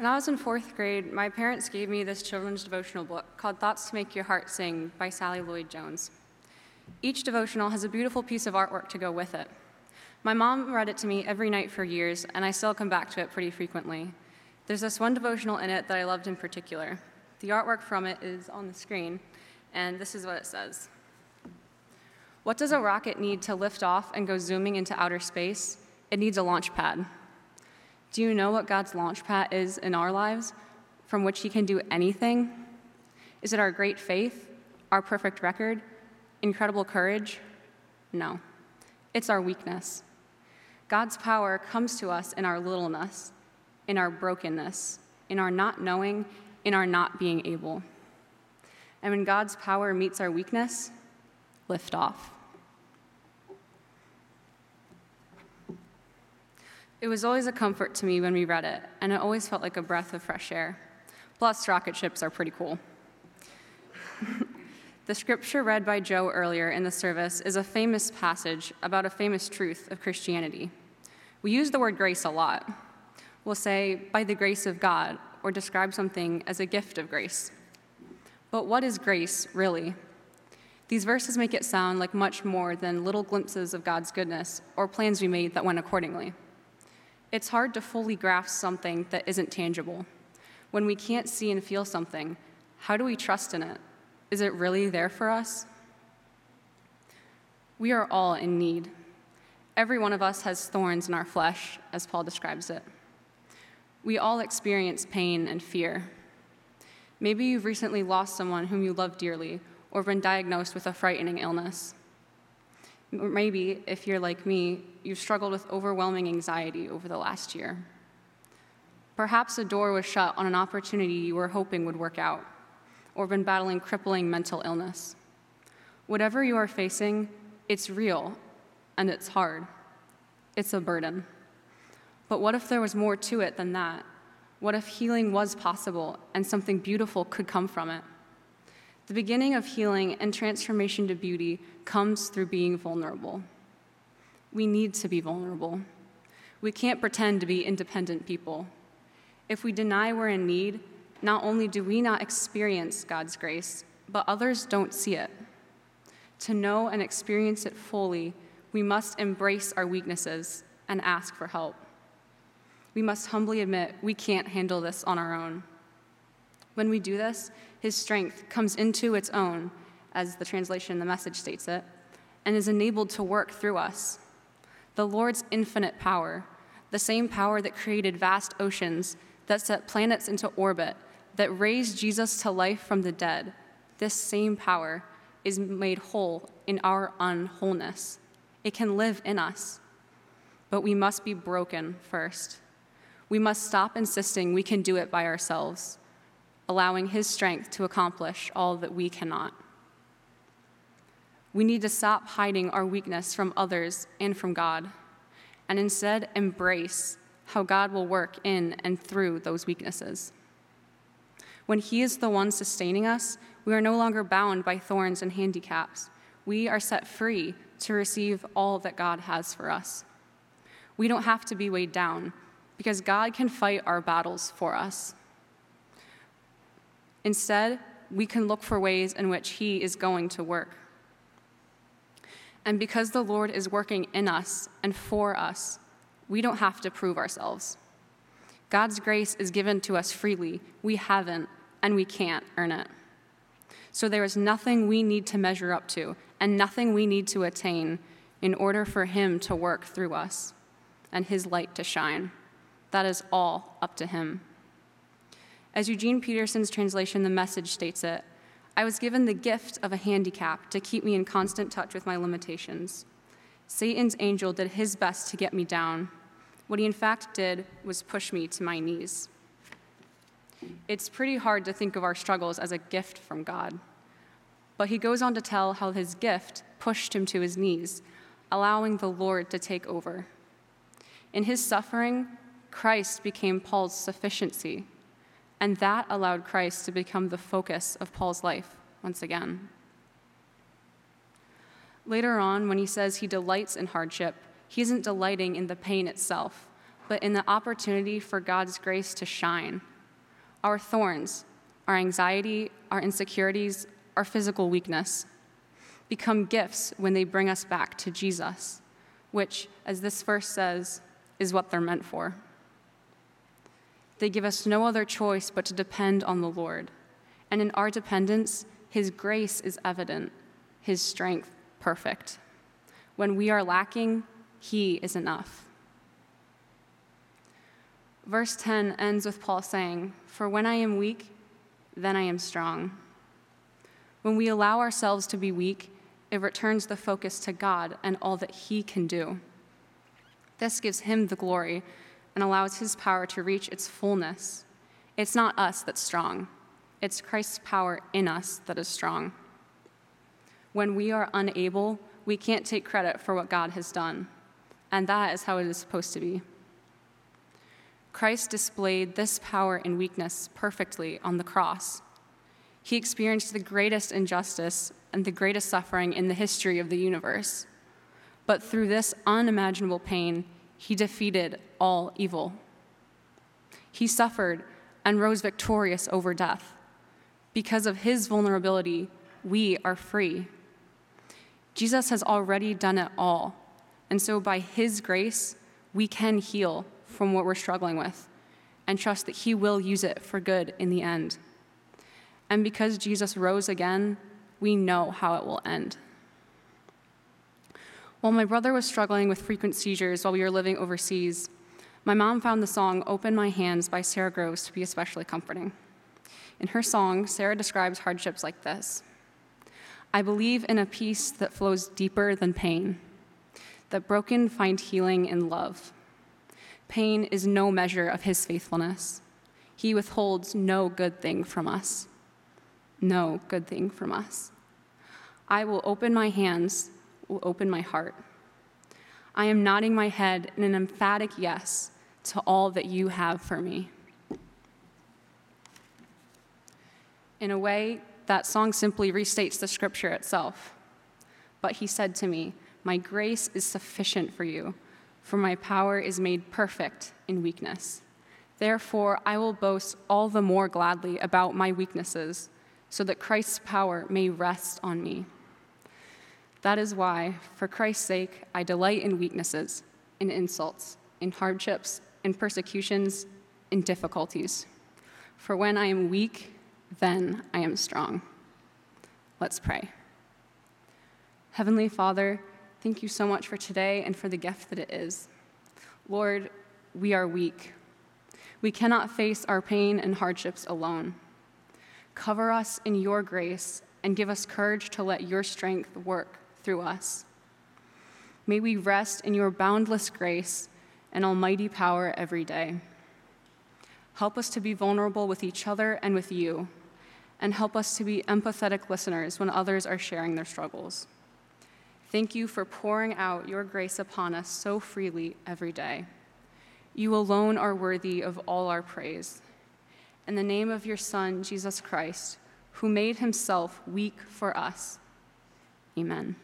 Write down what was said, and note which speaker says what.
Speaker 1: When I was in fourth grade, my parents gave me this children's devotional book called Thoughts to Make Your Heart Sing by Sally Lloyd Jones. Each devotional has a beautiful piece of artwork to go with it. My mom read it to me every night for years, and I still come back to it pretty frequently. There's this one devotional in it that I loved in particular. The artwork from it is on the screen, and this is what it says What does a rocket need to lift off and go zooming into outer space? It needs a launch pad. Do you know what God's launch pad is in our lives from which He can do anything? Is it our great faith, our perfect record, incredible courage? No, it's our weakness. God's power comes to us in our littleness, in our brokenness, in our not knowing, in our not being able. And when God's power meets our weakness, lift off. It was always a comfort to me when we read it, and it always felt like a breath of fresh air. Plus, rocket ships are pretty cool. the scripture read by Joe earlier in the service is a famous passage about a famous truth of Christianity. We use the word grace a lot. We'll say, by the grace of God, or describe something as a gift of grace. But what is grace, really? These verses make it sound like much more than little glimpses of God's goodness or plans we made that went accordingly. It's hard to fully grasp something that isn't tangible. When we can't see and feel something, how do we trust in it? Is it really there for us? We are all in need. Every one of us has thorns in our flesh, as Paul describes it. We all experience pain and fear. Maybe you've recently lost someone whom you love dearly or been diagnosed with a frightening illness. Maybe, if you're like me, you've struggled with overwhelming anxiety over the last year. Perhaps a door was shut on an opportunity you were hoping would work out, or been battling crippling mental illness. Whatever you are facing, it's real and it's hard. It's a burden. But what if there was more to it than that? What if healing was possible and something beautiful could come from it? The beginning of healing and transformation to beauty comes through being vulnerable. We need to be vulnerable. We can't pretend to be independent people. If we deny we're in need, not only do we not experience God's grace, but others don't see it. To know and experience it fully, we must embrace our weaknesses and ask for help we must humbly admit we can't handle this on our own. When we do this, his strength comes into its own, as the translation in the message states it, and is enabled to work through us. The Lord's infinite power, the same power that created vast oceans, that set planets into orbit, that raised Jesus to life from the dead, this same power is made whole in our unwholeness. It can live in us, but we must be broken first. We must stop insisting we can do it by ourselves, allowing His strength to accomplish all that we cannot. We need to stop hiding our weakness from others and from God, and instead embrace how God will work in and through those weaknesses. When He is the one sustaining us, we are no longer bound by thorns and handicaps. We are set free to receive all that God has for us. We don't have to be weighed down because God can fight our battles for us. Instead, we can look for ways in which He is going to work. And because the Lord is working in us and for us, we don't have to prove ourselves. God's grace is given to us freely. We haven't, and we can't earn it. So there is nothing we need to measure up to and nothing we need to attain in order for Him to work through us and His light to shine. That is all up to him. As Eugene Peterson's translation, The Message, states it, I was given the gift of a handicap to keep me in constant touch with my limitations. Satan's angel did his best to get me down. What he in fact did was push me to my knees. It's pretty hard to think of our struggles as a gift from God. But he goes on to tell how his gift pushed him to his knees, allowing the Lord to take over. In his suffering, Christ became Paul's sufficiency, and that allowed Christ to become the focus of Paul's life once again. Later on, when he says he delights in hardship, he isn't delighting in the pain itself, but in the opportunity for God's grace to shine our thorns, our anxiety, our insecurities, our physical weakness become gifts when they bring us back to Jesus, which, as this verse says, is what they're meant for. They give us no other choice but to depend on the Lord. And in our dependence, His grace is evident, His strength perfect. When we are lacking, He is enough. Verse 10 ends with Paul saying, For when I am weak, then I am strong. When we allow ourselves to be weak, it returns the focus to God and all that He can do. This gives Him the glory and allows His power to reach its fullness. It's not us that's strong, it's Christ's power in us that is strong. When we are unable, we can't take credit for what God has done, and that is how it is supposed to be. Christ displayed this power in weakness perfectly on the cross. He experienced the greatest injustice and the greatest suffering in the history of the universe. But through this unimaginable pain, he defeated all evil. He suffered and rose victorious over death. Because of his vulnerability, we are free. Jesus has already done it all. And so, by his grace, we can heal from what we're struggling with and trust that he will use it for good in the end. And because Jesus rose again, we know how it will end. While my brother was struggling with frequent seizures while we were living overseas, my mom found the song Open My Hands by Sara Groves to be especially comforting. In her song, Sara describes hardships like this I believe in a peace that flows deeper than pain, that broken find healing in love. Pain is no measure of his faithfulness. He withholds no good thing from us. No good thing from us. I will open my hands will open my heart. I am nodding my head in an emphatic yes to all that you have for me. In a way, that song simply restates the scripture itself. But he said to me, My grace is sufficient for you, for my power is made perfect in weakness. Therefore, I will boast all the more gladly about my weaknesses, so that Christ's power may rest on me. That is why, for Christ's sake, I delight in weaknesses, in insults, in hardships, in persecutions, in difficulties. For when I am weak, then I am strong. Let's pray. Heavenly Father, thank you so much for today and for the gift that it is. Lord, we are weak. We cannot face our pain and hardships alone. Cover us in your grace and give us courage to let your strength work through us. May we rest in your boundless grace and almighty power every day. Help us to be vulnerable with each other and with you, and help us to be empathetic listeners when others are sharing their struggles. Thank you for pouring out your grace upon us so freely every day. You alone are worthy of all our praise. In the name of your Son, Jesus Christ, who made himself weak for us, amen.